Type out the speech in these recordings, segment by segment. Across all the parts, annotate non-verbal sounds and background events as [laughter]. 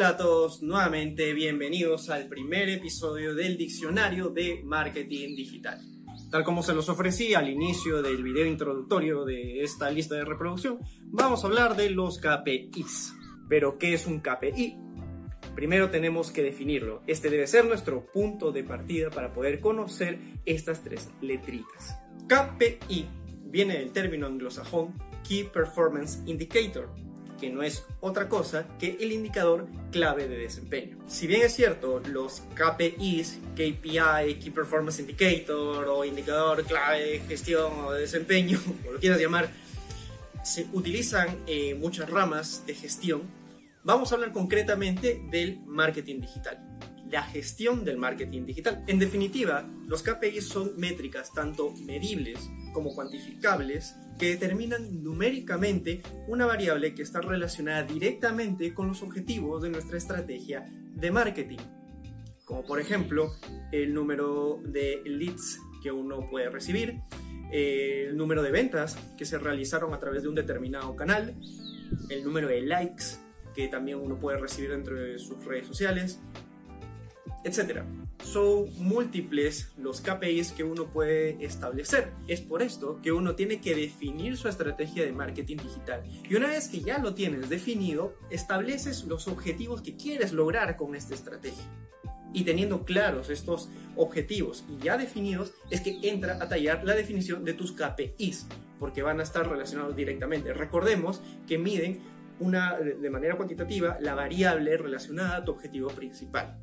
Hola a todos, nuevamente bienvenidos al primer episodio del Diccionario de Marketing Digital. Tal como se los ofrecí al inicio del video introductorio de esta lista de reproducción, vamos a hablar de los KPIs. Pero, ¿qué es un KPI? Primero tenemos que definirlo. Este debe ser nuestro punto de partida para poder conocer estas tres letritas. KPI viene del término anglosajón Key Performance Indicator, que no es otra cosa que el indicador clave de desempeño. Si bien es cierto, los KPIs, KPI, Key Performance Indicator o indicador clave de gestión o de desempeño, [laughs] como lo quieras llamar, se utilizan en muchas ramas de gestión, vamos a hablar concretamente del marketing digital la gestión del marketing digital. En definitiva, los KPIs son métricas tanto medibles como cuantificables que determinan numéricamente una variable que está relacionada directamente con los objetivos de nuestra estrategia de marketing. Como por ejemplo el número de leads que uno puede recibir, el número de ventas que se realizaron a través de un determinado canal, el número de likes que también uno puede recibir dentro de sus redes sociales, etc. Son múltiples los KPIs que uno puede establecer. Es por esto que uno tiene que definir su estrategia de marketing digital. Y una vez que ya lo tienes definido, estableces los objetivos que quieres lograr con esta estrategia. Y teniendo claros estos objetivos y ya definidos, es que entra a tallar la definición de tus KPIs, porque van a estar relacionados directamente. Recordemos que miden una, de manera cuantitativa la variable relacionada a tu objetivo principal.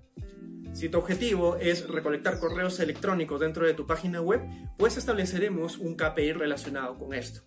Si tu objetivo es recolectar correos electrónicos dentro de tu página web, pues estableceremos un KPI relacionado con esto.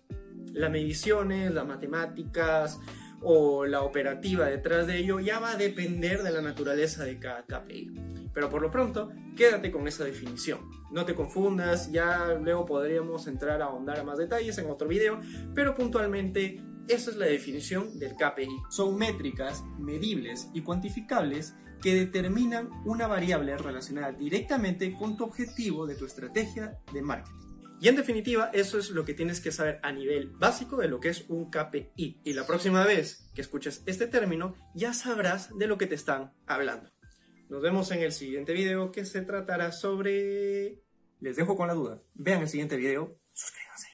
Las mediciones, las matemáticas o la operativa detrás de ello ya va a depender de la naturaleza de cada KPI. Pero por lo pronto, quédate con esa definición. No te confundas, ya luego podríamos entrar a ahondar a más detalles en otro video, pero puntualmente esa es la definición del KPI. Son métricas medibles y cuantificables que determinan una variable relacionada directamente con tu objetivo de tu estrategia de marketing. Y en definitiva, eso es lo que tienes que saber a nivel básico de lo que es un KPI. Y la próxima vez que escuches este término, ya sabrás de lo que te están hablando. Nos vemos en el siguiente video que se tratará sobre... Les dejo con la duda. Vean el siguiente video. Suscríbanse.